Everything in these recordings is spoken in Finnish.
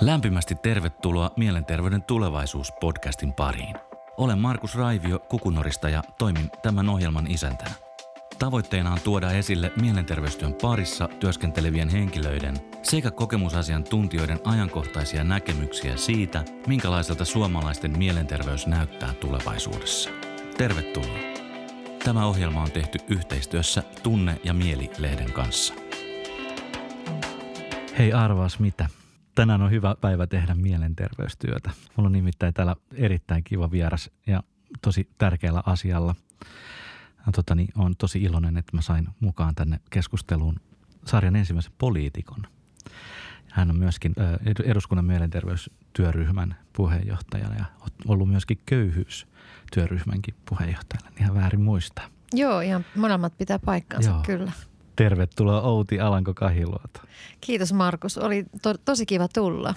Lämpimästi tervetuloa Mielenterveyden tulevaisuus-podcastin pariin. Olen Markus Raivio Kukunorista ja toimin tämän ohjelman isäntänä. Tavoitteena on tuoda esille mielenterveystyön parissa työskentelevien henkilöiden sekä kokemusasiantuntijoiden ajankohtaisia näkemyksiä siitä, minkälaiselta suomalaisten mielenterveys näyttää tulevaisuudessa. Tervetuloa. Tämä ohjelma on tehty yhteistyössä Tunne ja Mieli-lehden kanssa. Hei arvaas mitä? Tänään on hyvä päivä tehdä mielenterveystyötä. Mulla on nimittäin täällä erittäin kiva vieras ja tosi tärkeällä asialla. Ja tota, niin, on tosi iloinen, että mä sain mukaan tänne keskusteluun sarjan ensimmäisen poliitikon. Hän on myöskin eduskunnan mielenterveystyöryhmän puheenjohtajana ja ollut myöskin köyhyystyöryhmänkin puheenjohtajana. Ihan väärin muistaa. Joo, ihan molemmat pitää paikkansa, Joo. kyllä. Tervetuloa Outi Alanko-Kahiluoto. Kiitos Markus, oli to- tosi kiva tulla.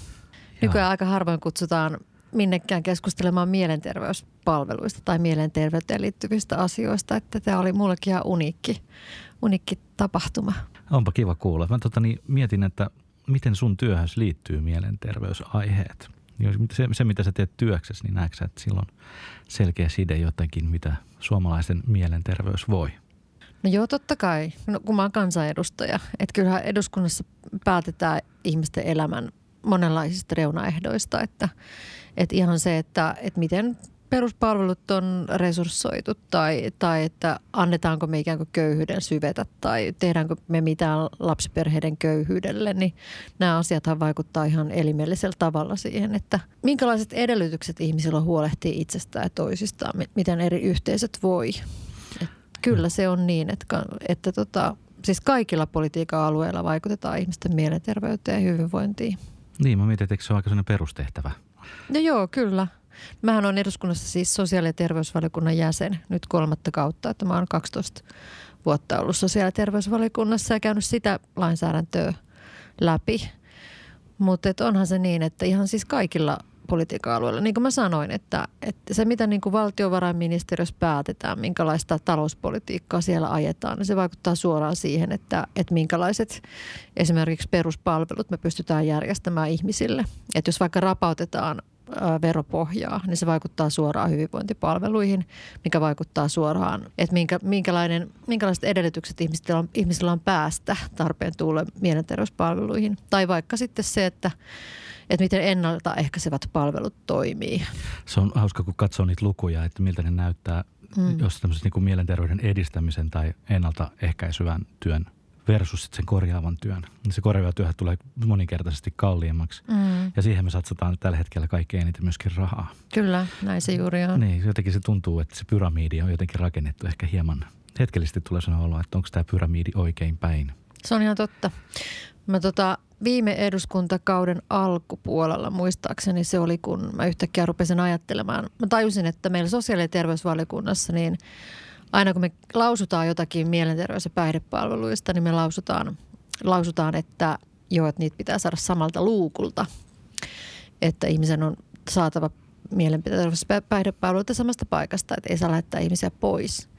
Nykyään aika harvoin kutsutaan minnekään keskustelemaan mielenterveyspalveluista tai mielenterveyteen liittyvistä asioista. Että tämä oli mullekin ihan uniikki, uniikki tapahtuma. Onpa kiva kuulla. Mä tota, niin mietin, että miten sun työhön liittyy mielenterveysaiheet? Se, se, mitä sä teet työksessä, niin näetkö että silloin selkeä side jotenkin, mitä suomalaisen mielenterveys voi? No joo, totta kai. No, kun mä oon kansanedustaja. Että kyllähän eduskunnassa päätetään ihmisten elämän monenlaisista reunaehdoista. Että, että ihan se, että, että miten peruspalvelut on resurssoitu tai, tai että annetaanko me ikään kuin köyhyyden syvetä tai tehdäänkö me mitään lapsiperheiden köyhyydelle, niin nämä asiathan vaikuttaa ihan elimellisellä tavalla siihen, että minkälaiset edellytykset ihmisillä on huolehtia itsestään ja toisistaan, miten eri yhteisöt voi. Kyllä se on niin, että, että tota, siis kaikilla politiikan alueilla vaikutetaan ihmisten mielenterveyteen ja hyvinvointiin. Niin, mä mietin, että se on aika sellainen perustehtävä. No joo, kyllä. Mähän on eduskunnassa siis sosiaali- ja terveysvaliokunnan jäsen nyt kolmatta kautta, että mä oon 12 vuotta ollut sosiaali- ja terveysvaliokunnassa ja käynyt sitä lainsäädäntöä läpi. Mutta onhan se niin, että ihan siis kaikilla politiikan alueella. Niin kuin mä sanoin, että, että se mitä niin kuin valtiovarainministeriössä päätetään, minkälaista talouspolitiikkaa siellä ajetaan, niin se vaikuttaa suoraan siihen, että, että minkälaiset esimerkiksi peruspalvelut me pystytään järjestämään ihmisille. Että jos vaikka rapautetaan veropohjaa, niin se vaikuttaa suoraan hyvinvointipalveluihin, mikä vaikuttaa suoraan, että minkä, minkälainen, minkälaiset edellytykset ihmisillä on, ihmisillä on päästä tarpeen tuulle mielenterveyspalveluihin. Tai vaikka sitten se, että että miten ennaltaehkäisevät palvelut toimii. Se on hauska, kun katsoo niitä lukuja, että miltä ne näyttää, mm. jos tämmöisen niin kuin mielenterveyden edistämisen tai ennaltaehkäisyvän työn versus sen korjaavan työn. Se korjaava työ tulee moninkertaisesti kalliimmaksi. Mm. Ja siihen me satsataan tällä hetkellä kaikkein eniten myöskin rahaa. Kyllä, näin se juuri on. Niin, jotenkin se tuntuu, että se pyramidi on jotenkin rakennettu ehkä hieman hetkellisesti tulee sanoa olo, että onko tämä pyramidi oikein päin. Se on ihan totta. Mä tota, viime eduskuntakauden alkupuolella muistaakseni se oli, kun mä yhtäkkiä rupesin ajattelemaan. Mä tajusin, että meillä sosiaali- ja terveysvaliokunnassa niin aina kun me lausutaan jotakin mielenterveys- ja päihdepalveluista, niin me lausutaan, lausutaan että joo, että niitä pitää saada samalta luukulta. Että ihmisen on saatava mielenterveys- ja päihdepalveluita samasta paikasta, että ei saa lähettää ihmisiä pois –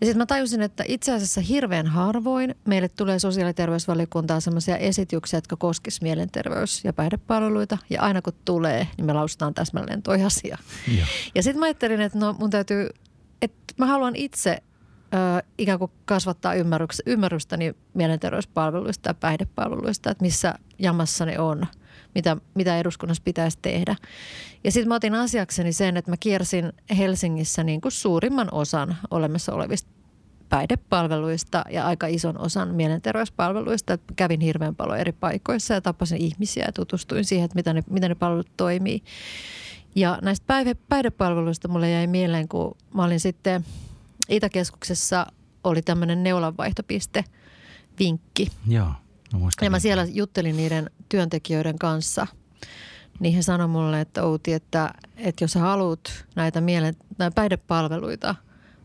ja sitten mä tajusin, että itse asiassa hirveän harvoin meille tulee sosiaali- ja terveysvaliokuntaan sellaisia esityksiä, jotka koskisivat mielenterveys- ja päihdepalveluita. Ja aina kun tulee, niin me lausutaan täsmälleen toi asia. Ja, ja sitten mä ajattelin, että no mun täytyy, että mä haluan itse ö, ikään kuin kasvattaa ymmärrystäni mielenterveyspalveluista ja päihdepalveluista, että missä jamassa ne on – mitä, mitä eduskunnassa pitäisi tehdä. Ja sitten mä otin asiakseni sen, että mä kiersin Helsingissä niin kuin suurimman osan olemassa olevista päihdepalveluista ja aika ison osan mielenterveyspalveluista. Kävin hirveän paljon eri paikoissa ja tapasin ihmisiä ja tutustuin siihen, että mitä ne, mitä ne palvelut toimii. Ja näistä päihde, päihdepalveluista mulle jäi mieleen, kun mä olin sitten Itäkeskuksessa oli tämmöinen neulanvaihtopiste vinkki. Joo. No, ja mä siellä juttelin niiden työntekijöiden kanssa, niin he sanoivat mulle, että Outi, että, että jos sä haluat näitä, mielen, näitä päihdepalveluita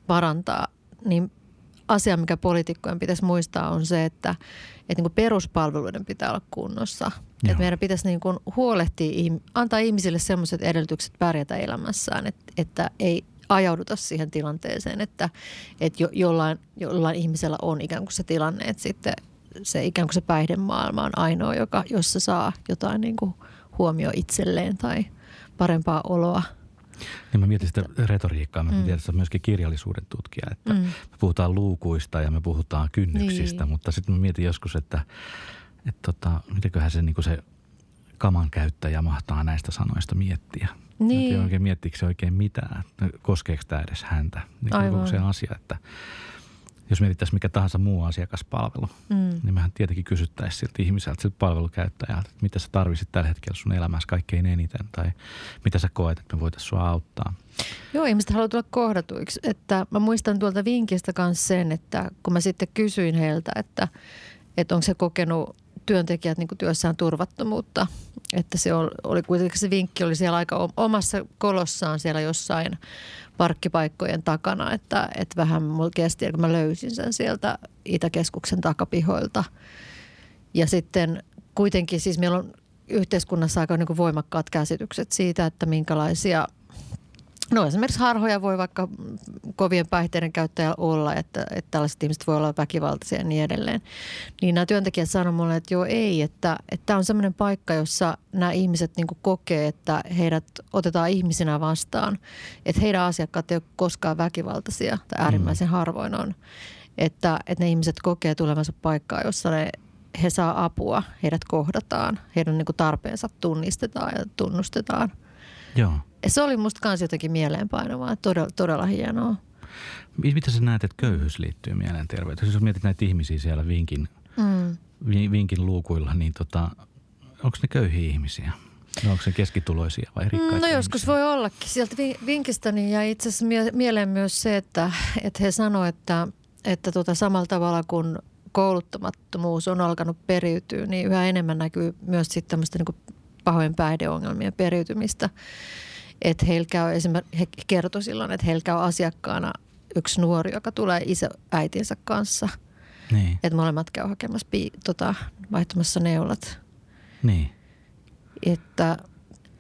parantaa, niin asia, mikä poliitikkojen pitäisi muistaa on se, että, että niin kuin peruspalveluiden pitää olla kunnossa. Joo. Että meidän pitäisi niin kuin huolehtia, antaa ihmisille sellaiset edellytykset pärjätä elämässään, että, että ei ajauduta siihen tilanteeseen, että, että jo, jollain, jollain ihmisellä on ikään kuin se tilanne, että sitten se ikään kuin se päihdemaailma on ainoa, joka, jossa saa jotain niin kuin huomio itselleen tai parempaa oloa. Niin mä mietin sitä retoriikkaa. Mä mm. tiedän, että on myöskin kirjallisuuden tutkija, että mm. me puhutaan luukuista ja me puhutaan kynnyksistä, niin. mutta sitten mä mietin joskus, että, että tota, mitenköhän se, niin se kaman käyttäjä mahtaa näistä sanoista miettiä. Niin. Mä oikein miettiikö se oikein mitään, koskeeko tämä edes häntä. Niin Aivan. se asia, että jos mietittäisiin mikä tahansa muu asiakaspalvelu, mm. niin mehän tietenkin kysyttäisiin siltä ihmiseltä, siltä palvelukäyttäjältä, että mitä sä tarvitset tällä hetkellä sun elämässä kaikkein eniten tai mitä sä koet, että me voitaisiin sua auttaa. Joo, ihmiset haluaa tulla kohdatuiksi. Että mä muistan tuolta vinkistä myös sen, että kun mä sitten kysyin heiltä, että, että onko se kokenut työntekijät niin työssään turvattomuutta. Että se oli, kuitenkin se vinkki oli siellä aika omassa kolossaan siellä jossain parkkipaikkojen takana, että, että vähän mulla kesti, kun mä löysin sen sieltä Itäkeskuksen takapihoilta. Ja sitten kuitenkin siis meillä on yhteiskunnassa aika niin voimakkaat käsitykset siitä, että minkälaisia – No esimerkiksi harhoja voi vaikka kovien päihteiden käyttäjällä olla, että, että tällaiset ihmiset voi olla väkivaltaisia ja niin edelleen. Niin nämä työntekijät sanoivat mulle, että joo ei, että tämä on sellainen paikka, jossa nämä ihmiset niin kokee, että heidät otetaan ihmisinä vastaan. Että heidän asiakkaat ei ole koskaan väkivaltaisia tai äärimmäisen mm. harvoin on. Että, että ne ihmiset kokee tulevansa paikkaa, jossa ne, he saa apua, heidät kohdataan, heidän niin tarpeensa tunnistetaan ja tunnustetaan. Joo. Se oli musta kans jotenkin mieleenpainavaa, todella, todella hienoa. Mitä sä näet, että köyhyys liittyy mielenterveyteen? Jos mietit näitä ihmisiä siellä vinkin, mm. vinkin luukuilla, niin tota, onko ne köyhiä ihmisiä? No onko se keskituloisia vai rikkaita No joskus ihmisiä? voi ollakin. Sieltä vinkistä niin jäi itse asiassa mieleen myös se, että, että he sanoivat, että, että tota samalla tavalla kuin kouluttamattomuus on alkanut periytyä, niin yhä enemmän näkyy myös sitten tämmöistä niin pahojen päihdeongelmien periytymistä. Että heillä käy esimerkiksi, he kertoi silloin, että heillä käy asiakkaana yksi nuori, joka tulee isä äitinsä kanssa. Niin. Että molemmat käy hakemassa pi, tota, vaihtamassa neulat. Niin. Että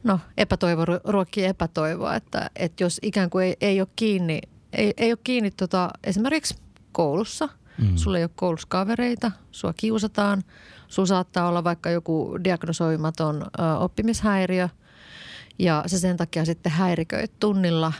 no epätoivo ruokkii epätoivoa, että, että jos ikään kuin ei, ei ole kiinni, ei, ei ole kiinni tota, esimerkiksi koulussa, mm. sulla ei ole koulussa kavereita, sua kiusataan, sulla saattaa olla vaikka joku diagnosoimaton ö, oppimishäiriö – ja se sen takia sitten häiriköit tunnilla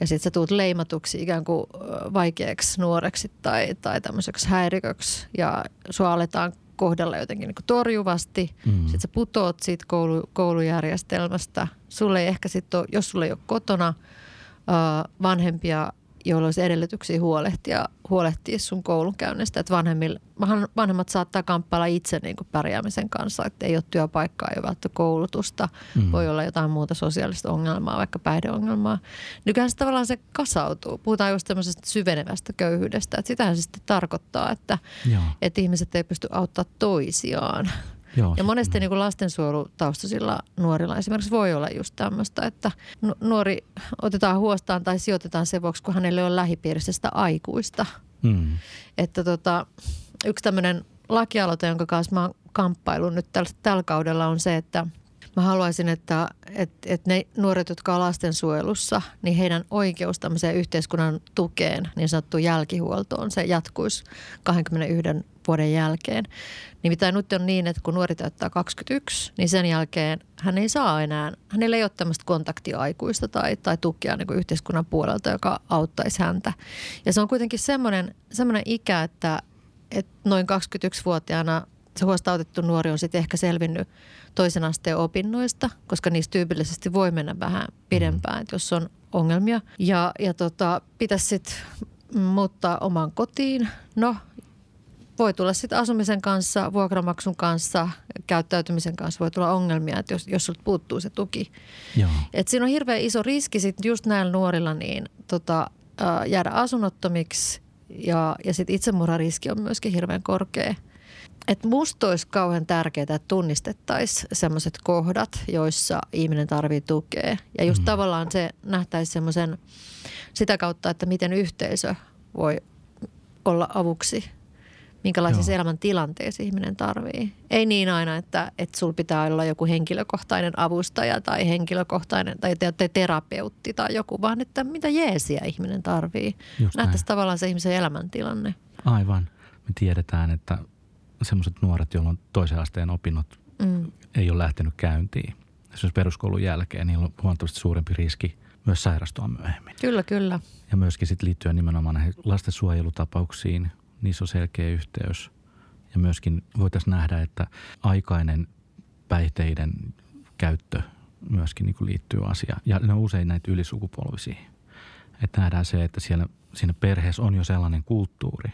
ja sitten sä tuut leimatuksi ikään kuin vaikeaksi nuoreksi tai, tai tämmöiseksi häiriköksi ja sua aletaan kohdella jotenkin niin torjuvasti. Mm. Sitten sä putoot siitä koulu, koulujärjestelmästä. Sulle ei ehkä sitten jos sulle ei ole kotona vanhempia joilla olisi edellytyksiä huolehtia, huolehtia sun koulunkäynnistä. Että vanhemmat saattaa kamppailla itse niin kuin pärjäämisen kanssa, että ei ole työpaikkaa, ei ole välttämättä koulutusta. Mm. Voi olla jotain muuta sosiaalista ongelmaa, vaikka päihdeongelmaa. Nykyään se tavallaan se kasautuu. Puhutaan just tämmöisestä syvenevästä köyhyydestä. Että sitähän se sitten tarkoittaa, että, että ihmiset ei pysty auttamaan toisiaan. Joo, ja monesti niin kuin lastensuojelutaustaisilla nuorilla esimerkiksi voi olla just tämmöistä, että nuori otetaan huostaan tai sijoitetaan sen vuoksi, kun hänelle on lähipiirissä sitä aikuista. Mm. Että tota, yksi tämmöinen lakialoite, jonka kanssa mä oon kamppailun nyt tällä, tällä kaudella on se, että – Mä haluaisin, että, että, että ne nuoret, jotka on lastensuojelussa, niin heidän oikeus tämmöiseen yhteiskunnan tukeen, niin sanottu jälkihuoltoon, se jatkuisi 21 vuoden jälkeen. Nimittäin nyt on niin, että kun nuori täyttää 21, niin sen jälkeen hän ei saa enää, hänellä ei ole tämmöistä kontaktiaikuista tai, tai tukea niin yhteiskunnan puolelta, joka auttaisi häntä. Ja se on kuitenkin semmoinen, semmoinen ikä, että, että noin 21-vuotiaana se huostautettu nuori on sitten ehkä selvinnyt toisen asteen opinnoista, koska niistä tyypillisesti voi mennä vähän pidempään, että jos on ongelmia. Ja, ja tota, pitäisi sitten muuttaa omaan kotiin. No, voi tulla sitten asumisen kanssa, vuokramaksun kanssa, käyttäytymisen kanssa voi tulla ongelmia, että jos, jos sulta puuttuu se tuki. Joo. Et siinä on hirveän iso riski sitten just näillä nuorilla niin, tota, jäädä asunnottomiksi ja, ja sitten itsemurhariski on myöskin hirveän korkea – että musta olisi kauhean tärkeää, että tunnistettaisiin sellaiset kohdat, joissa ihminen tarvitsee tukea. Ja just mm. tavallaan se nähtäisi semmoisen sitä kautta, että miten yhteisö voi olla avuksi, minkälaisissa Joo. elämän tilanteissa ihminen tarvii. Ei niin aina, että, että sulla pitää olla joku henkilökohtainen avustaja tai henkilökohtainen tai te, terapeutti tai joku, vaan että mitä jeesiä ihminen tarvii. Nähtäisi tavallaan se ihmisen elämäntilanne. Aivan. Me tiedetään, että semmoiset nuoret, joilla on toisen asteen opinnot mm. ei ole lähtenyt käyntiin. Esimerkiksi peruskoulun jälkeen niillä on huomattavasti suurempi riski myös sairastua myöhemmin. Kyllä, kyllä. Ja myöskin sitten liittyen nimenomaan näihin lastensuojelutapauksiin, niissä on selkeä yhteys. Ja myöskin voitaisiin nähdä, että aikainen päihteiden käyttö myöskin niin kuin liittyy asiaan. Ja ne on usein näitä ylisukupolvisia. Että nähdään se, että siellä, siinä perheessä on jo sellainen kulttuuri,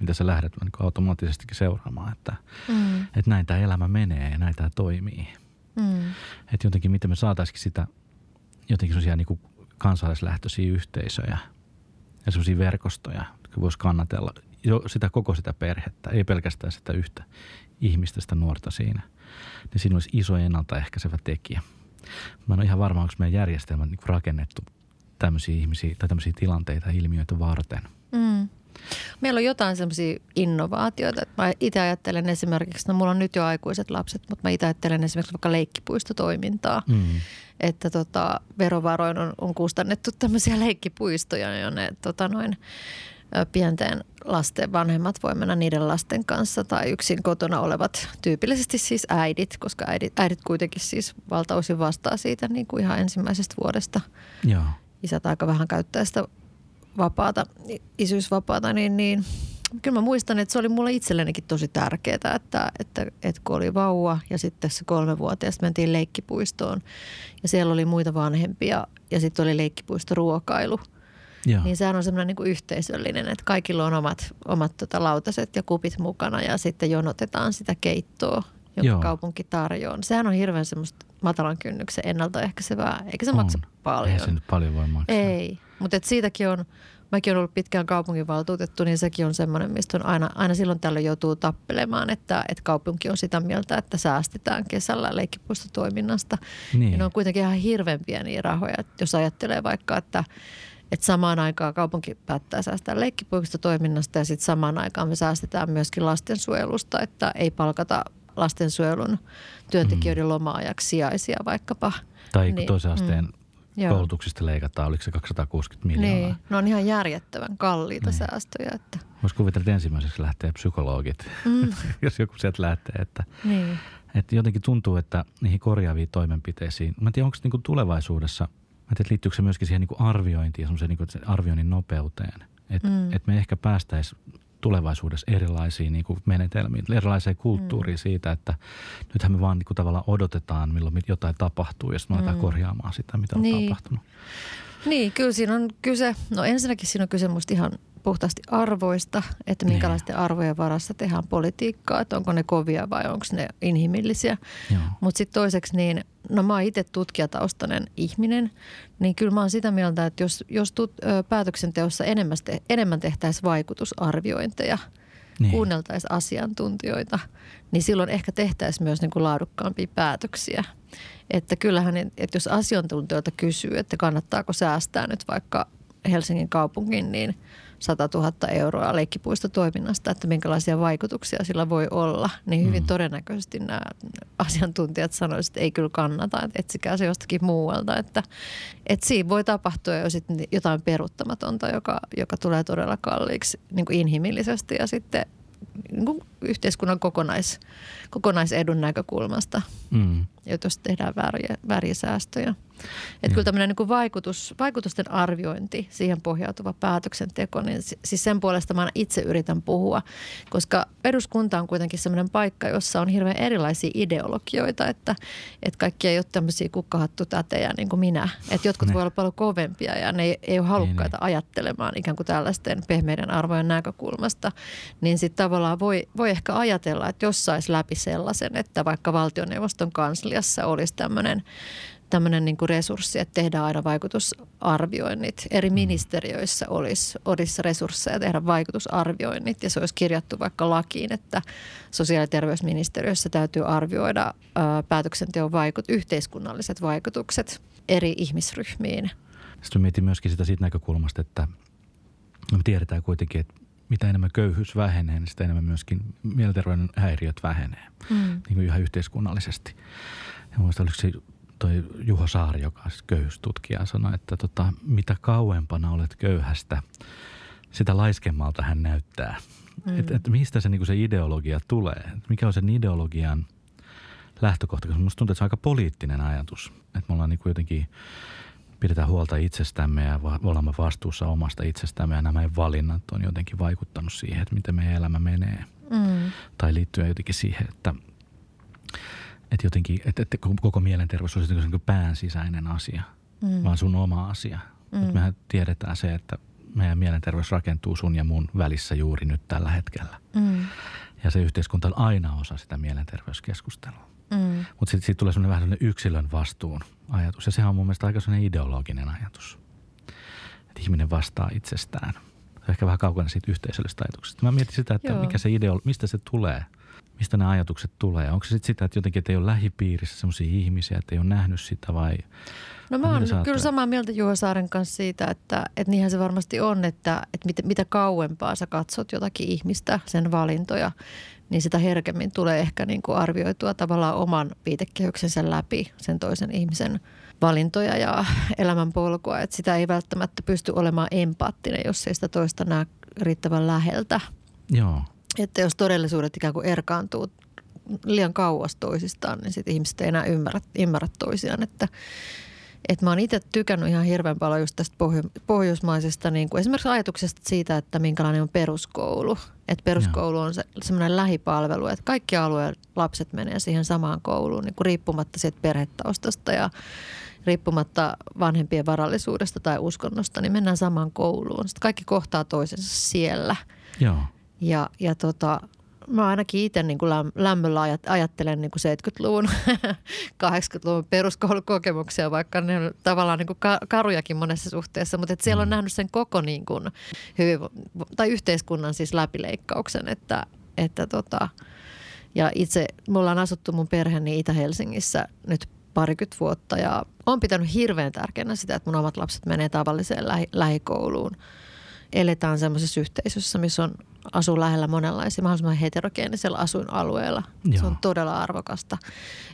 mitä sä lähdet niin automaattisestikin seuraamaan, että, mm. että näin tämä elämä menee ja näin tämä toimii. Mm. Että jotenkin miten me saataisiin sitä jotenkin sellaisia niin kansallislähtöisiä yhteisöjä ja sellaisia verkostoja, jotka voisi kannatella jo sitä koko sitä perhettä, ei pelkästään sitä yhtä ihmistä, sitä nuorta siinä. Niin siinä olisi iso ennaltaehkäisevä tekijä. Mä en ole ihan varma, onko meidän järjestelmä niin rakennettu tämmöisiä ihmisiä tai tämmöisiä tilanteita ilmiöitä varten. Mm. Meillä on jotain semmoisia innovaatioita. Mä itse ajattelen esimerkiksi, no mulla on nyt jo aikuiset lapset, mutta mä itse ajattelen esimerkiksi vaikka leikkipuistotoimintaa. Mm. Että tota, verovaroin on, on kustannettu tämmöisiä leikkipuistoja, jonne tota noin, pienten lasten vanhemmat voi mennä niiden lasten kanssa tai yksin kotona olevat, tyypillisesti siis äidit, koska äidit, äidit kuitenkin siis valtaosin vastaa siitä niin kuin ihan ensimmäisestä vuodesta. Joo. Isät aika vähän käyttää sitä vapaata, isyysvapaata, niin, niin kyllä mä muistan, että se oli mulle itsellenikin tosi tärkeää, että, että, että kun oli vauva ja sitten tässä kolmevuotiaasta mentiin leikkipuistoon ja siellä oli muita vanhempia ja sitten oli leikkipuistoruokailu. Joo. Niin sehän on semmoinen niin kuin yhteisöllinen, että kaikilla on omat, omat tota lautaset ja kupit mukana ja sitten jonotetaan sitä keittoa, jonka Joo. kaupunki tarjoaa. Sehän on hirveän semmoista matalan kynnyksen ennaltaehkäisevää, eikä se on. maksa paljon. Ei se nyt paljon voi maksaa. Ei, mutta siitäkin on, mäkin olen ollut pitkään kaupunginvaltuutettu, niin sekin on semmoinen, mistä on aina, aina silloin tällöin joutuu tappelemaan, että, että kaupunki on sitä mieltä, että säästetään kesällä leikkipuistotoiminnasta. Niin. Ja ne on kuitenkin ihan hirveän pieniä rahoja, jos ajattelee vaikka, että että samaan aikaan kaupunki päättää säästää leikkipuistotoiminnasta ja sitten samaan aikaan me säästetään myöskin lastensuojelusta, että ei palkata lastensuojelun työntekijöiden mm. loma-ajaksi sijaisia vaikkapa. Tai niin, toisen asteen mm. Joo. koulutuksista leikataan, oliko se 260 miljoonaa? Niin, ne on ihan järjettävän kalliita niin. säästöjä. Että. Voisi kuvitella, että ensimmäiseksi lähtee psykologit, mm. jos joku sieltä lähtee. Että, niin. että jotenkin tuntuu, että niihin korjaaviin toimenpiteisiin, mä en tiedä, onko niin tulevaisuudessa, mä en tiedä, liittyykö se myöskin siihen niin arviointiin ja niin arvioinnin nopeuteen. Että mm. et me ehkä päästäisiin tulevaisuudessa erilaisiin niin kuin menetelmiin, erilaiseen kulttuuriin mm. siitä, että nythän me vaan niin kuin tavallaan odotetaan, milloin jotain tapahtuu ja sitten me mm. korjaamaan sitä, mitä on niin. tapahtunut. Niin, kyllä siinä on kyse, no ensinnäkin siinä on kyse musta ihan puhtaasti arvoista, että niin. minkälaisten niin. arvojen varassa tehdään politiikkaa, että onko ne kovia vai onko ne inhimillisiä. Mutta sitten toiseksi niin, no mä oon itse tutkijataustainen ihminen, niin kyllä mä oon sitä mieltä, että jos, jos tut, ö, päätöksenteossa enemmän, te, enemmän tehtäisiin vaikutusarviointeja, niin. kuunneltaisiin asiantuntijoita, niin silloin ehkä tehtäisiin myös niin kuin laadukkaampia päätöksiä. Että kyllähän, että jos asiantuntijoilta kysyy, että kannattaako säästää nyt vaikka Helsingin kaupungin, niin – 100 000 euroa leikkipuistotoiminnasta, että minkälaisia vaikutuksia sillä voi olla, niin hyvin mm. todennäköisesti nämä asiantuntijat sanoisivat, että ei kyllä kannata, että etsikää se jostakin muualta. Että, että siinä voi tapahtua jo sitten jotain peruuttamatonta, joka, joka tulee todella kalliiksi niin kuin inhimillisesti ja sitten niin kuin yhteiskunnan kokonais, kokonaisedun näkökulmasta, mm. jos tehdään vääriä, vääriä säästöjä. Että kyllä tämmöinen niin vaikutus, vaikutusten arviointi, siihen pohjautuva päätöksenteko, niin siis sen puolesta mä itse yritän puhua, koska eduskunta on kuitenkin semmoinen paikka, jossa on hirveän erilaisia ideologioita, että, että kaikki ei ole tämmöisiä kukkahattutätejä niin kuin minä. Että jotkut voi olla paljon kovempia ja ne ei, ei ole halukkaita niin, ajattelemaan ikään kuin tällaisten pehmeiden arvojen näkökulmasta. Niin sitten tavallaan voi, voi ehkä ajatella, että jos saisi läpi sellaisen, että vaikka valtioneuvoston kansliassa olisi tämmöinen tämmöinen niin kuin resurssi, että tehdään aina vaikutusarvioinnit. Eri mm. ministeriöissä olisi, olisi resursseja tehdä vaikutusarvioinnit ja se olisi kirjattu vaikka lakiin, että sosiaali- ja terveysministeriössä täytyy arvioida ää, päätöksenteon vaikut, yhteiskunnalliset vaikutukset eri ihmisryhmiin. Sitten mietin myöskin sitä siitä näkökulmasta, että me tiedetään kuitenkin, että mitä enemmän köyhyys vähenee, niin sitä enemmän myöskin mielenterveyden häiriöt vähenee mm. niin kuin ihan yhteiskunnallisesti. Ja muista, oliko se toi Juho Saari, joka on köyhyystutkija, sanoi, että tota, mitä kauempana olet köyhästä, sitä laiskemmalta hän näyttää. Mm. Että et mistä se, niinku se ideologia tulee? Et mikä on sen ideologian lähtökohta, koska musta tuntuu, että se on aika poliittinen ajatus. Että me ollaan niin kuin jotenkin, pidetään huolta itsestämme ja olemme vastuussa omasta itsestämme ja nämä valinnat on jotenkin vaikuttanut siihen, että miten meidän elämä menee. Mm. Tai liittyen jotenkin siihen, että, että jotenkin, että, että koko mielenterveys on niin pään sisäinen asia, mm. vaan sun oma asia. Mm. Mutta mehän tiedetään se, että meidän mielenterveys rakentuu sun ja mun välissä juuri nyt tällä hetkellä. Mm. Ja se yhteiskunta on aina osa sitä mielenterveyskeskustelua. Mm. Mutta sitten siitä tulee semmoinen vähän semmoinen yksilön vastuun ajatus. Ja sehän on mun mielestä aika semmoinen ideologinen ajatus. Että ihminen vastaa itsestään. Se on ehkä vähän kaukana siitä yhteisöllisestä ajatuksesta. Mä mietin sitä, että Joo. mikä se ideo, mistä se tulee – mistä nämä ajatukset tulee? Onko se sitten sitä, että jotenkin että ei ole lähipiirissä sellaisia ihmisiä, että ei ole nähnyt sitä vai? No mä oon kyllä samaa mieltä Juho Saaren kanssa siitä, että, että niinhän se varmasti on, että, että mitä, mitä kauempaa sä katsot jotakin ihmistä, sen valintoja, niin sitä herkemmin tulee ehkä niin kuin arvioitua tavallaan oman viitekehyksensä läpi sen toisen ihmisen valintoja ja elämänpolkua. Että sitä ei välttämättä pysty olemaan empaattinen, jos ei sitä toista näe riittävän läheltä. Joo. Että jos todellisuudet ikään kuin erkaantuu liian kauas toisistaan, niin sitten ihmiset ei enää ymmärrä, ymmärrä toisiaan. Että, että mä oon itse tykännyt ihan hirveän paljon just tästä pohjo- pohjoismaisesta niin kuin esimerkiksi ajatuksesta siitä, että minkälainen on peruskoulu. Että peruskoulu on se, semmoinen lähipalvelu, että kaikki alueen lapset menee siihen samaan kouluun niin kuin riippumatta siitä perhetaustasta ja riippumatta vanhempien varallisuudesta tai uskonnosta, niin mennään samaan kouluun. Sitten kaikki kohtaa toisensa siellä. Joo. Ja, ja tota, mä ainakin itse niin kuin lämmöllä ajattelen niin kuin 70-luvun, 80-luvun peruskoulukokemuksia, vaikka ne on tavallaan niin kuin karujakin monessa suhteessa, mutta siellä on mm. nähnyt sen koko niin kuin hyvin, tai yhteiskunnan siis läpileikkauksen, että, että tota, ja itse, me ollaan asuttu mun perheeni Itä-Helsingissä nyt parikymmentä vuotta ja on pitänyt hirveän tärkeänä sitä, että mun omat lapset menee tavalliseen lähi- lähikouluun. Eletään semmoisessa yhteisössä, missä on asuu lähellä monenlaisia, mahdollisimman heterogeenisella asuinalueella. Joo. Se on todella arvokasta.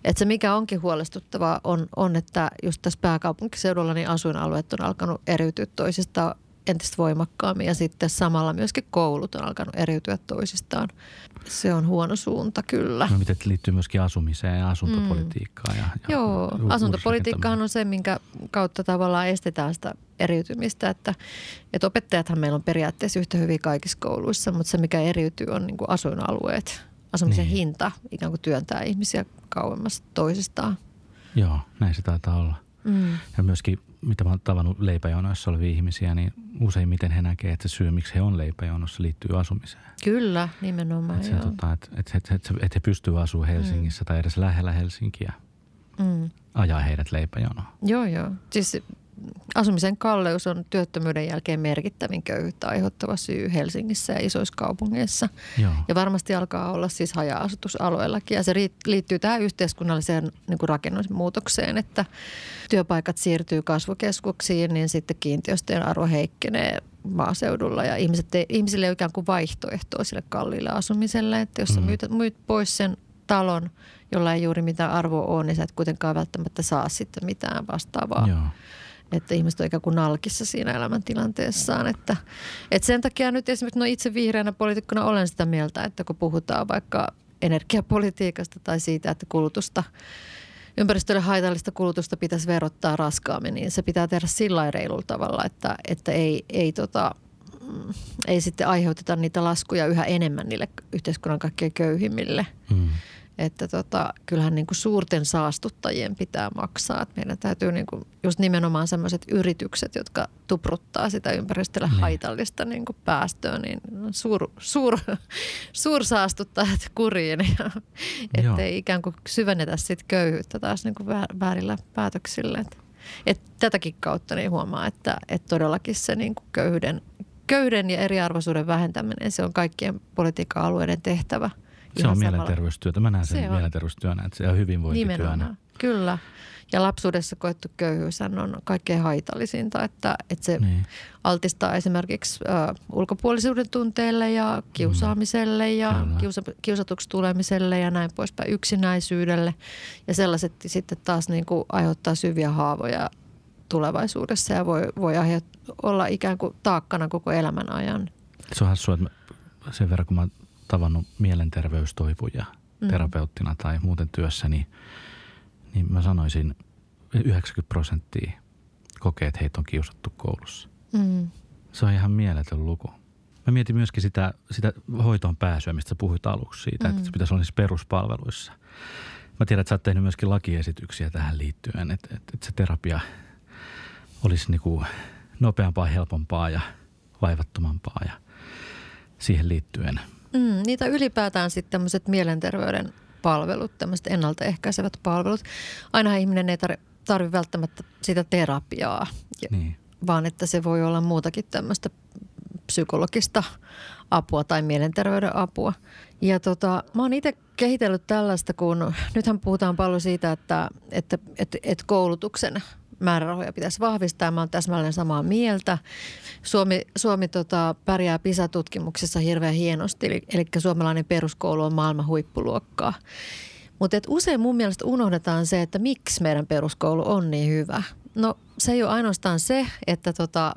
Et se mikä onkin huolestuttavaa on, on, että just tässä pääkaupunkiseudulla niin asuinalueet on alkanut eriytyä toisistaan entistä voimakkaammin ja sitten samalla myöskin koulut on alkanut eriytyä toisistaan. Se on huono suunta kyllä. No miten liittyy myöskin asumiseen ja asuntopolitiikkaan. Ja, ja Joo, asuntopolitiikkahan on se, minkä kautta tavallaan estetään sitä eriytymistä. Että, että opettajathan meillä on periaatteessa yhtä hyvin kaikissa kouluissa, mutta se mikä eriytyy on niin kuin asuinalueet. Asumisen niin. hinta ikään kuin työntää ihmisiä kauemmas toisistaan. Joo, näin se taitaa olla. Mm. Ja myöskin, mitä mä oon tavannut leipäjonoissa olevia ihmisiä, niin useimmiten he näkevät, että se syy, miksi he on leipäjonossa, liittyy asumiseen. Kyllä, nimenomaan. Että, se, tota, että, että, että, että, että he pystyvät asumaan Helsingissä mm. tai edes lähellä Helsinkiä. Mm. Ajaa heidät leipäjonoon. Joo, joo. Siis asumisen kalleus on työttömyyden jälkeen merkittävin köyhyyttä aiheuttava syy Helsingissä ja isoissa kaupungeissa. Joo. Ja varmasti alkaa olla siis haja-asutusalueillakin. Ja se liittyy tähän yhteiskunnalliseen niin kuin rakennusmuutokseen, että työpaikat siirtyy kasvukeskuksiin, niin sitten kiinteistöjen arvo heikkenee maaseudulla ja ihmiset ei, ihmisille ei ole ikään kuin vaihtoehtoa sille kalliille asumiselle. Että jos sä mm. myyt, myyt pois sen talon, jolla ei juuri mitään arvoa ole, niin sä et kuitenkaan välttämättä saa sitten mitään vastaavaa. Joo että ihmiset on ikään kuin nalkissa siinä elämäntilanteessaan. Että, että sen takia nyt esimerkiksi no itse vihreänä poliitikkona olen sitä mieltä, että kun puhutaan vaikka energiapolitiikasta tai siitä, että kulutusta ympäristölle haitallista kulutusta pitäisi verottaa raskaammin, niin se pitää tehdä sillä reilulla tavalla, että, että ei, ei, tota, mm, ei sitten aiheuteta niitä laskuja yhä enemmän niille yhteiskunnan kaikkein köyhimmille. Mm että tota, kyllähän niin kuin suurten saastuttajien pitää maksaa. Että meidän täytyy niin kuin just nimenomaan sellaiset yritykset, jotka tupruttaa sitä ympäristölle niin. haitallista niin kuin päästöä, niin suur, suur, suursaastuttajat kuriin. Että ei ikään kuin syvennetä sit köyhyyttä taas niin kuin väärillä päätöksillä. Et, et tätäkin kautta niin huomaa, että et todellakin se niin kuin köyhyyden, köyhyyden ja eriarvoisuuden vähentäminen, se on kaikkien politiikan alueiden tehtävä – se on mielenterveystyötä. Mä näen sen se mielenterveystyönä, että se on hyvinvointityönä. Nimenomaan. Kyllä. Ja lapsuudessa koettu köyhyys on kaikkein haitallisinta, että, että se niin. altistaa esimerkiksi ä, ulkopuolisuuden tunteelle ja kiusaamiselle ja kiusa, kiusatuksi tulemiselle ja näin poispäin yksinäisyydelle. Ja sellaiset sitten taas niin kuin aiheuttaa syviä haavoja tulevaisuudessa ja voi, voi aiheut, olla ikään kuin taakkana koko elämän ajan. Se on hassua, että sen verran kun mä tavannut mielenterveystoivuja, mm. terapeuttina tai muuten työssä, niin, niin mä sanoisin 90 prosenttia kokee, että heitä on kiusattu koulussa. Mm. Se on ihan mieletön luku. Mä mietin myöskin sitä, sitä hoitoon pääsyä, mistä sä puhuit aluksi siitä, mm. että se pitäisi olla niissä peruspalveluissa. Mä tiedän, että sä oot tehnyt myöskin lakiesityksiä tähän liittyen, että, että, että se terapia olisi niin kuin nopeampaa, helpompaa ja vaivattomampaa ja siihen liittyen. Mm, niitä ylipäätään sitten tämmöiset mielenterveyden palvelut, tämmöiset ennaltaehkäisevät palvelut. Aina ihminen ei tarvitse tarvi välttämättä sitä terapiaa, niin. vaan että se voi olla muutakin tämmöistä psykologista apua tai mielenterveyden apua. Ja tota, mä oon itse kehitellyt tällaista, kun nythän puhutaan paljon siitä, että, että, että, että koulutuksen määrärahoja pitäisi vahvistaa. Mä oon täsmälleen samaa mieltä. Suomi, Suomi tota, pärjää PISA-tutkimuksessa hirveän hienosti, eli, eli suomalainen peruskoulu on maailman huippuluokkaa. Mutta usein mun mielestä unohdetaan se, että miksi meidän peruskoulu on niin hyvä. No se ei ole ainoastaan se, että tota,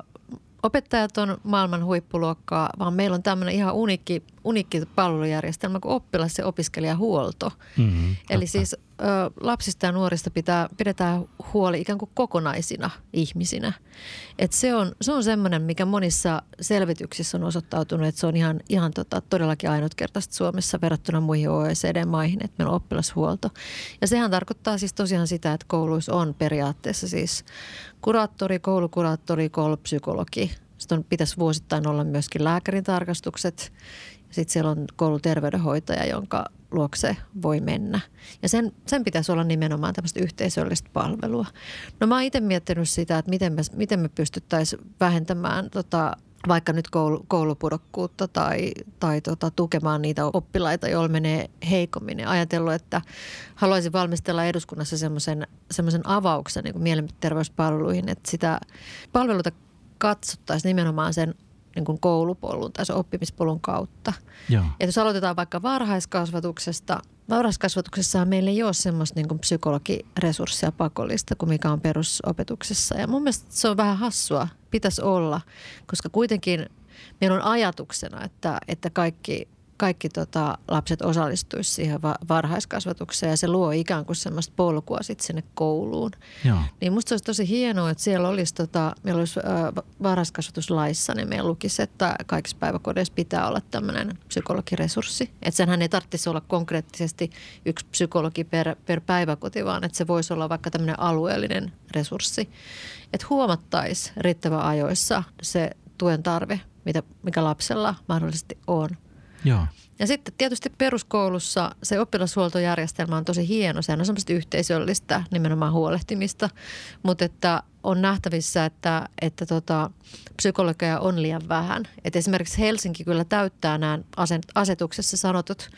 opettajat on maailman huippuluokkaa, vaan meillä on tämmöinen ihan unikki, unikki palvelujärjestelmä kuin oppilas- ja opiskelijahuolto. Mm-hmm, Eli totta. siis ö, lapsista ja nuorista pitää, pidetään huoli ikään kuin kokonaisina ihmisinä. Et se on, se on semmoinen, mikä monissa selvityksissä on osoittautunut, että se on ihan, ihan tota, todellakin ainutkertaista Suomessa verrattuna muihin OECD-maihin, että meillä on oppilashuolto. Ja sehän tarkoittaa siis tosiaan sitä, että kouluissa on periaatteessa siis kuraattori, koulukuraattori, koulupsykologi. Sitten on, pitäisi vuosittain olla myöskin lääkärin tarkastukset. Sitten siellä on kouluterveydenhoitaja, jonka luokse voi mennä. Ja sen, sen pitäisi olla nimenomaan tämmöistä yhteisöllistä palvelua. No mä oon itse miettinyt sitä, että miten me, miten me pystyttäisiin vähentämään tota, vaikka nyt koulu, koulupudokkuutta tai, tai tota, tukemaan niitä oppilaita, joilla menee heikommin. Ja ajatellut, että haluaisin valmistella eduskunnassa semmoisen, avauksen niin mielenterveyspalveluihin, että sitä palveluita katsottaisiin nimenomaan sen niin kuin koulupolun tai sen oppimispolun kautta. Joo. Et jos aloitetaan vaikka varhaiskasvatuksesta, varhaiskasvatuksessa meillä ei ole semmoista niin kuin psykologiresurssia pakollista kuin mikä on perusopetuksessa. Ja mun mielestä se on vähän hassua, pitäisi olla, koska kuitenkin meillä on ajatuksena, että, että kaikki kaikki tota, lapset osallistuisivat siihen va- varhaiskasvatukseen ja se luo ikään kuin semmoista polkua sitten sinne kouluun. Joo. Niin musta se olisi tosi hienoa, että siellä olisi, tota, meillä olisi äh, varhaiskasvatuslaissa, niin meillä lukisi, että kaikissa päiväkodeissa pitää olla tämmöinen psykologiresurssi. Että senhän ei tarvitsisi olla konkreettisesti yksi psykologi per, per päiväkoti, vaan että se voisi olla vaikka tämmöinen alueellinen resurssi. Että huomattaisi riittävän ajoissa se tuen tarve, mitä, mikä lapsella mahdollisesti on – Joo. Ja sitten tietysti peruskoulussa se oppilashuoltojärjestelmä on tosi hieno. Sehän on semmoista yhteisöllistä nimenomaan huolehtimista, mutta että on nähtävissä, että, että tota, psykologeja on liian vähän. Et esimerkiksi Helsinki kyllä täyttää nämä asetuksessa sanotut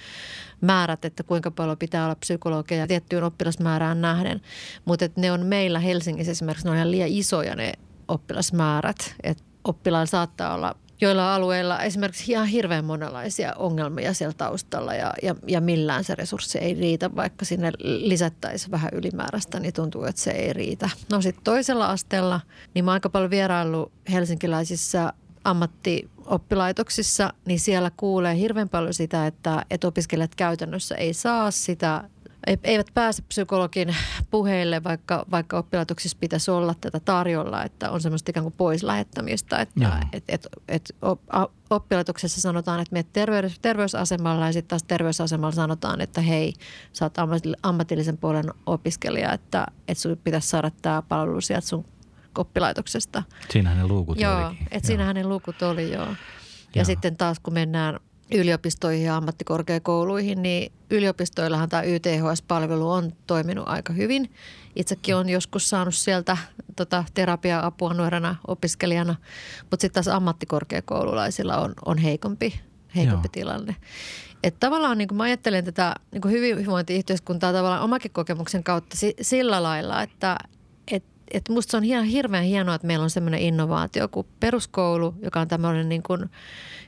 määrät, että kuinka paljon pitää olla psykologeja tiettyyn oppilasmäärään nähden. Mutta ne on meillä Helsingissä esimerkiksi, ne on ihan liian isoja ne oppilasmäärät. Että oppilailla saattaa olla joilla alueilla esimerkiksi ihan hirveän monenlaisia ongelmia siellä taustalla ja, ja, ja millään se resurssi ei riitä, vaikka sinne lisättäisiin vähän ylimääräistä, niin tuntuu, että se ei riitä. No sitten toisella asteella, niin mä oon aika paljon vieraillut helsinkiläisissä ammattioppilaitoksissa, niin siellä kuulee hirveän paljon sitä, että, että opiskelijat käytännössä ei saa sitä eivät pääse psykologin puheille, vaikka, vaikka oppilaitoksissa pitäisi olla tätä tarjolla, että on semmoista ikään kuin pois lähettämistä. Että et, et, et oppilaitoksessa sanotaan, että menet terveys, terveysasemalla ja sitten taas terveysasemalla sanotaan, että hei, sä oot ammatillisen puolen opiskelija, että, että sun pitäisi saada tämä palvelu sieltä sun oppilaitoksesta. Siinähän ne luukut Joo, että siinähän ne luukut oli, joo. Ja joo. sitten taas kun mennään yliopistoihin ja ammattikorkeakouluihin, niin yliopistoillahan tämä YTHS-palvelu on toiminut aika hyvin. Itsekin olen joskus saanut sieltä tota, terapia-apua nuorena opiskelijana, mutta sitten taas ammattikorkeakoululaisilla on, on heikompi, heikompi tilanne. Että tavallaan niin kuin mä ajattelen tätä niin hyvinvointiyhteiskuntaa tavallaan omakin kokemuksen kautta sillä lailla, että et, musta se on ihan hirveän hienoa, että meillä on semmoinen innovaatio kuin peruskoulu, joka on tämmöinen niin kuin –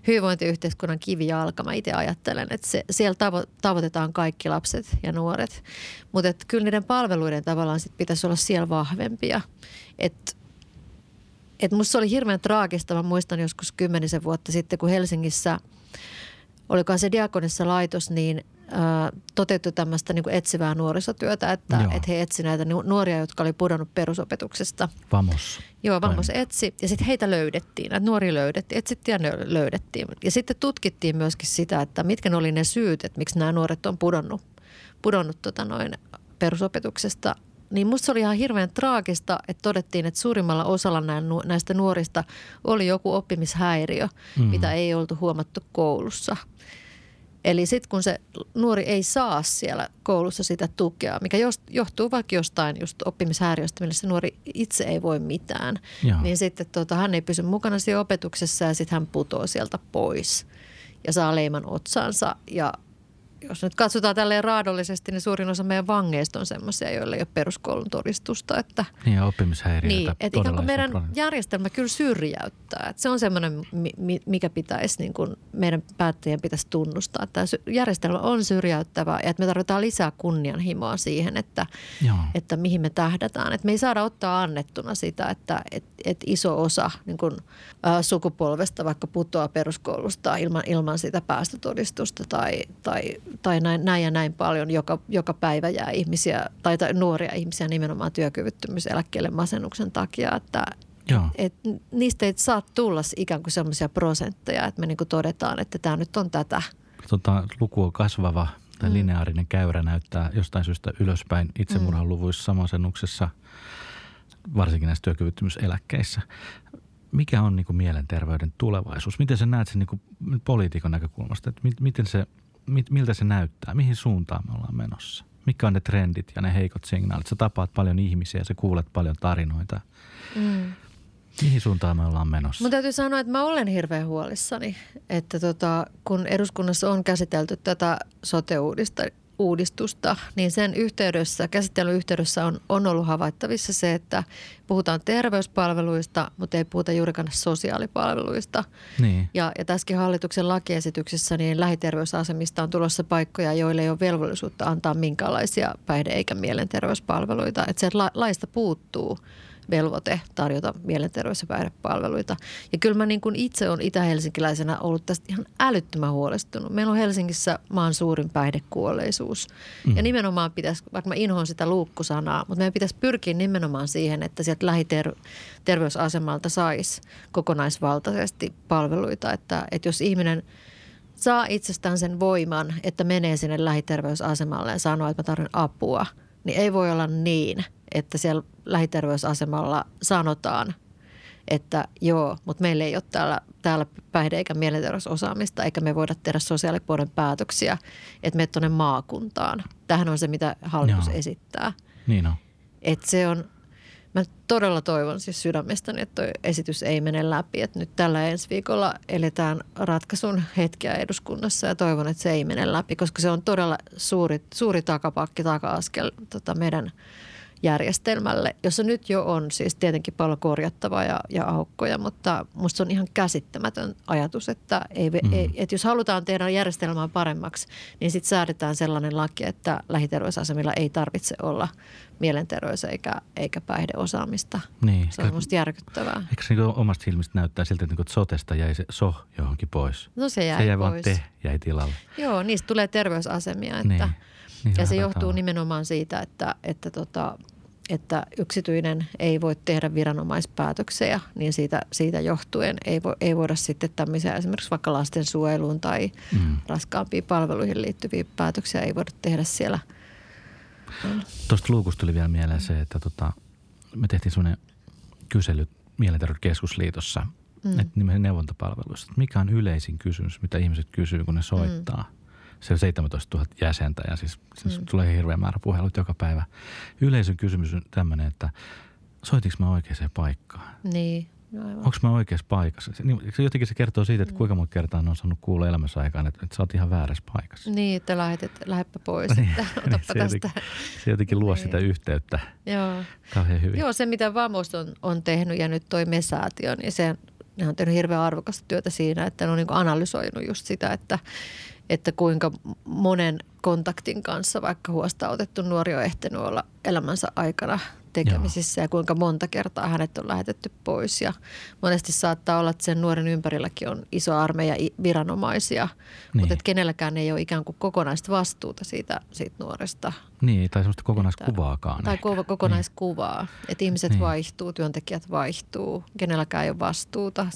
hyvinvointiyhteiskunnan kivijalka. Mä itse ajattelen, että se, siellä tavo, tavoitetaan kaikki lapset ja nuoret. Mutta kyllä niiden palveluiden tavallaan sit pitäisi olla siellä vahvempia. Että et musta se oli hirveän traagista. Mä muistan joskus kymmenisen vuotta sitten, kun Helsingissä olikohan se Diakonissa laitos, niin toteuttui tämmöistä niin etsivää nuorisotyötä, että, että he etsivät näitä nuoria, jotka oli pudonnut perusopetuksesta. Vamos. Joo, Vamos etsi ja sitten heitä löydettiin, näitä nuoria löydettiin, etsittiin ja löydettiin. Ja sitten tutkittiin myöskin sitä, että mitkä ne oli ne syyt, että miksi nämä nuoret on pudonnut, pudonnut tota noin perusopetuksesta niin musta se oli ihan hirveän traagista, että todettiin, että suurimmalla osalla näistä nuorista oli joku oppimishäiriö, mm. mitä ei oltu huomattu koulussa. Eli sitten kun se nuori ei saa siellä koulussa sitä tukea, mikä johtuu vaikka jostain just oppimishäiriöstä, millä se nuori itse ei voi mitään, Joo. niin sitten tota, hän ei pysy mukana siinä opetuksessa ja sitten hän putoo sieltä pois ja saa leiman otsansa ja jos nyt katsotaan tälleen raadollisesti, niin suurin osa meidän vangeista on sellaisia, joilla ei ole peruskoulun todistusta. Että, niin ja oppimishäiriöitä. Niin, että ikään kuin meidän paljon. järjestelmä kyllä syrjäyttää. Että se on semmoinen, mikä pitäisi, niin kuin meidän päättäjien pitäisi tunnustaa. Että järjestelmä on syrjäyttävä ja että me tarvitaan lisää kunnianhimoa siihen, että, että mihin me tähdätään. Että me ei saada ottaa annettuna sitä, että, että, että iso osa niin kuin, ä, sukupolvesta vaikka putoaa peruskoulusta ilman, ilman sitä päästötodistusta tai, tai tai näin, näin ja näin paljon joka, joka päivä jää ihmisiä tai, tai nuoria ihmisiä nimenomaan työkyvyttömyyseläkkeelle masennuksen takia, että Joo. Et niistä ei saa tulla ikään kuin sellaisia prosentteja, että me niin kuin todetaan, että tämä nyt on tätä. Tota, luku on kasvava tai mm. lineaarinen käyrä näyttää jostain syystä ylöspäin itsemurhan luvuissa masennuksessa, varsinkin näissä työkyvyttömyyseläkkeissä. Mikä on niin kuin mielenterveyden tulevaisuus? Miten sä näet sen niin kuin poliitikon näkökulmasta? Että miten se miltä se näyttää, mihin suuntaan me ollaan menossa. Mikä on ne trendit ja ne heikot signaalit. Sä tapaat paljon ihmisiä, sä kuulet paljon tarinoita. Mm. Mihin suuntaan me ollaan menossa? Mun täytyy sanoa, että mä olen hirveän huolissani, että tota, kun eduskunnassa on käsitelty tätä sote-uudista, uudistusta, niin sen yhteydessä, käsittelyn yhteydessä on, on ollut havaittavissa se, että puhutaan terveyspalveluista, mutta ei puhuta juurikaan sosiaalipalveluista. Niin. Ja, ja tässäkin hallituksen lakiesityksessä niin lähiterveysasemista on tulossa paikkoja, joille ei ole velvollisuutta antaa minkäänlaisia päihde- eikä mielenterveyspalveluita. Että se laista puuttuu velvoite tarjota mielenterveys- ja päihdepalveluita. Ja kyllä mä niin kuin itse olen itä-helsinkiläisenä ollut tästä ihan älyttömän huolestunut. Meillä on Helsingissä maan suurin päihdekuolleisuus. Mm. Ja nimenomaan pitäisi, vaikka mä inhoan sitä luukkusanaa, mutta meidän pitäisi pyrkiä nimenomaan siihen, että sieltä lähiterveysasemalta saisi kokonaisvaltaisesti palveluita. Että, että jos ihminen saa itsestään sen voiman, että menee sinne lähiterveysasemalle ja sanoo, että mä tarvitsen apua, niin ei voi olla niin – että siellä lähiterveysasemalla sanotaan, että joo, mutta meillä ei ole täällä, täällä päihde- eikä mielenterveysosaamista, eikä me voida tehdä sosiaalipuolen päätöksiä, että me tuonne maakuntaan. Tähän on se, mitä hallitus joo. esittää. Niin on. Että se on, mä todella toivon siis sydämestäni, että tuo esitys ei mene läpi. Että nyt tällä ensi viikolla eletään ratkaisun hetkeä eduskunnassa ja toivon, että se ei mene läpi, koska se on todella suuri, suuri takapakki, taka-askel tota meidän – järjestelmälle, jossa nyt jo on siis tietenkin paljon korjattavaa ja, ja aukkoja, mutta musta se on ihan käsittämätön ajatus, että, ei, mm. ei, että jos halutaan tehdä järjestelmää paremmaksi, niin sitten säädetään sellainen laki, että lähiterveysasemilla ei tarvitse olla mielenterveys- eikä, eikä päihdeosaamista. Niin. Se on musta järkyttävää. Eikö se niin omasta silmistä näyttää siltä, että niin sotesta jäi se so johonkin pois? No se jäi, se jäi pois. vaan te jäi tilalle. Joo, niistä tulee terveysasemia, että niin. Niin ja se johtuu nimenomaan siitä, että, että, tota, että yksityinen ei voi tehdä viranomaispäätöksiä, niin siitä, siitä johtuen ei, vo, ei voida sitten tämmöisiä esimerkiksi vaikka lastensuojeluun tai mm. raskaampiin palveluihin liittyviä päätöksiä ei voida tehdä siellä. Tuosta luukusta tuli vielä mieleen se, että tota, me tehtiin sellainen kysely Mielenterveyskeskusliitossa, mm. että neuvontapalveluista. Mikä on yleisin kysymys, mitä ihmiset kysyy, kun ne soittaa? Mm se on 17 000 jäsentä ja siis, siis mm. tulee hirveä määrä puhelut joka päivä. Yleisön kysymys on tämmöinen, että soitinko mä oikeaan paikkaan? Niin. No Onko mä oikeassa paikassa? Se, niin, se jotenkin se kertoo siitä, että mm. kuinka monta kertaa on saanut kuulla elämässä aikaan, että, että sä oot ihan väärässä paikassa. Niin, että lähdet, lähdepä pois, niin, että niin, se, tästä. Jotenkin, se jotenkin luo niin. sitä yhteyttä Joo. kauhean hyvin. Joo, se mitä Vamos on, on tehnyt ja nyt toi Mesäätiö, niin se, ne on tehnyt hirveän arvokasta työtä siinä, että ne on niin analysoinut just sitä, että että kuinka monen kontaktin kanssa vaikka huostaa otettu nuori on ehtinyt olla elämänsä aikana tekemisissä Joo. ja kuinka monta kertaa hänet on lähetetty pois. Ja monesti saattaa olla, että sen nuoren ympärilläkin on iso armeija viranomaisia, niin. mutta että kenelläkään ei ole ikään kuin kokonaista vastuuta siitä, siitä nuoresta. Niin, tai sellaista kokonaiskuvaakaan. Tai ehkä. kokonaiskuvaa, niin. että ihmiset niin. vaihtuu, työntekijät vaihtuu, kenelläkään ei ole vastuuta.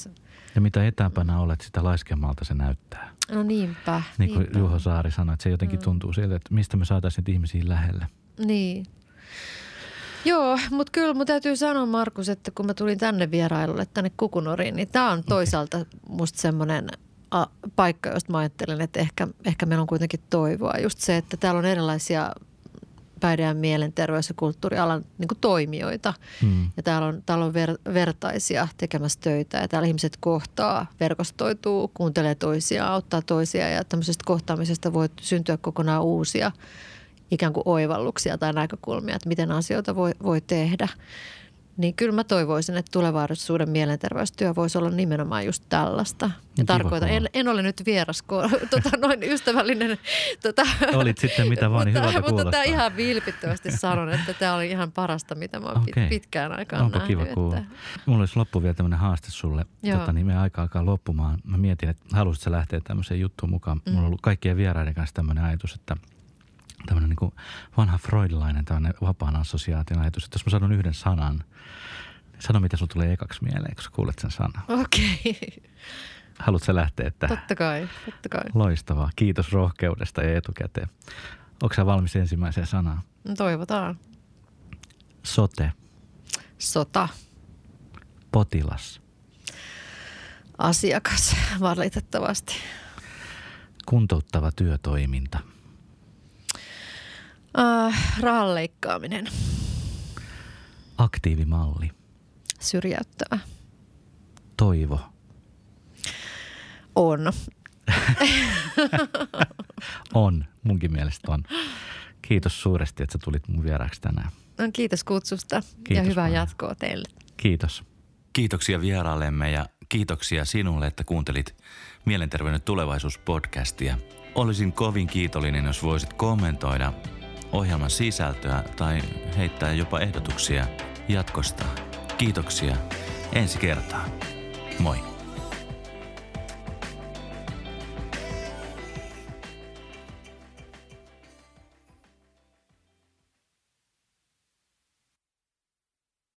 Ja mitä etäpänä olet, sitä laiskemmalta se näyttää. No niinpä. Niin kuin niinpä. Juho Saari sanoi, että se jotenkin mm. tuntuu siltä, että mistä me saataisiin ihmisiä lähelle. Niin. Joo, mutta kyllä mun täytyy sanoa Markus, että kun mä tulin tänne vierailulle, tänne Kukunoriin, niin tämä on toisaalta okay. musta semmoinen paikka, josta mä ajattelen, että ehkä, ehkä meillä on kuitenkin toivoa. Just se, että täällä on erilaisia päihde- ja mielenterveys- ja kulttuurialan niin toimijoita. Hmm. Ja täällä on, täällä on ver, vertaisia tekemässä töitä ja täällä ihmiset kohtaa, verkostoituu, kuuntelee toisiaan, auttaa toisiaan ja tämmöisestä kohtaamisesta voi syntyä kokonaan uusia – ikään kuin oivalluksia tai näkökulmia, että miten asioita voi, voi tehdä. Niin kyllä mä toivoisin, että tulevaisuuden mielenterveystyö voisi olla nimenomaan just tällaista. Ja tarkoitan, en, en ole nyt vieras, tota, noin ystävällinen. Tota, Olit sitten mitä vaan, niin hyvältä Mutta tämä ihan vilpittömästi sanon, että tämä oli ihan parasta, mitä mä oon okay. pitkään aikaan Onpa nähnyt. kiva kuulla. Että... Mulla olisi loppu vielä tämmöinen haaste sulle. Tota, niin me aika alkaa loppumaan. Mä mietin, että haluaisitko lähteä tämmöiseen juttuun mukaan. Mulla on ollut kaikkien vieraiden kanssa tämmöinen ajatus, että – tämmöinen niin vanha freudilainen tämmöinen vapaan assosiaation ajatus, että jos mä sanon yhden sanan, sano mitä sun tulee ekaksi mieleen, kun kuulet sen sanan. Okei. Okay. Haluatko lähteä tähän? Totta kai, totta kai. Loistavaa. Kiitos rohkeudesta ja etukäteen. Onko sä valmis ensimmäiseen sanaan? No, toivotaan. Sote. Sota. Potilas. Asiakas, valitettavasti. Kuntouttava työtoiminta. Äh, rahan leikkaaminen. Aktiivimalli. Syrjäyttävä. Toivo. On. on, munkin mielestä on. Kiitos suuresti, että sä tulit mun vieraaksi tänään. No, kiitos kutsusta kiitos ja hyvää paljon. jatkoa teille. Kiitos. Kiitoksia vieraallemme ja kiitoksia sinulle, että kuuntelit Mielenterveyden tulevaisuus-podcastia. Olisin kovin kiitollinen, jos voisit kommentoida ohjelman sisältöä tai heittää jopa ehdotuksia jatkosta. Kiitoksia. Ensi kertaa. Moi.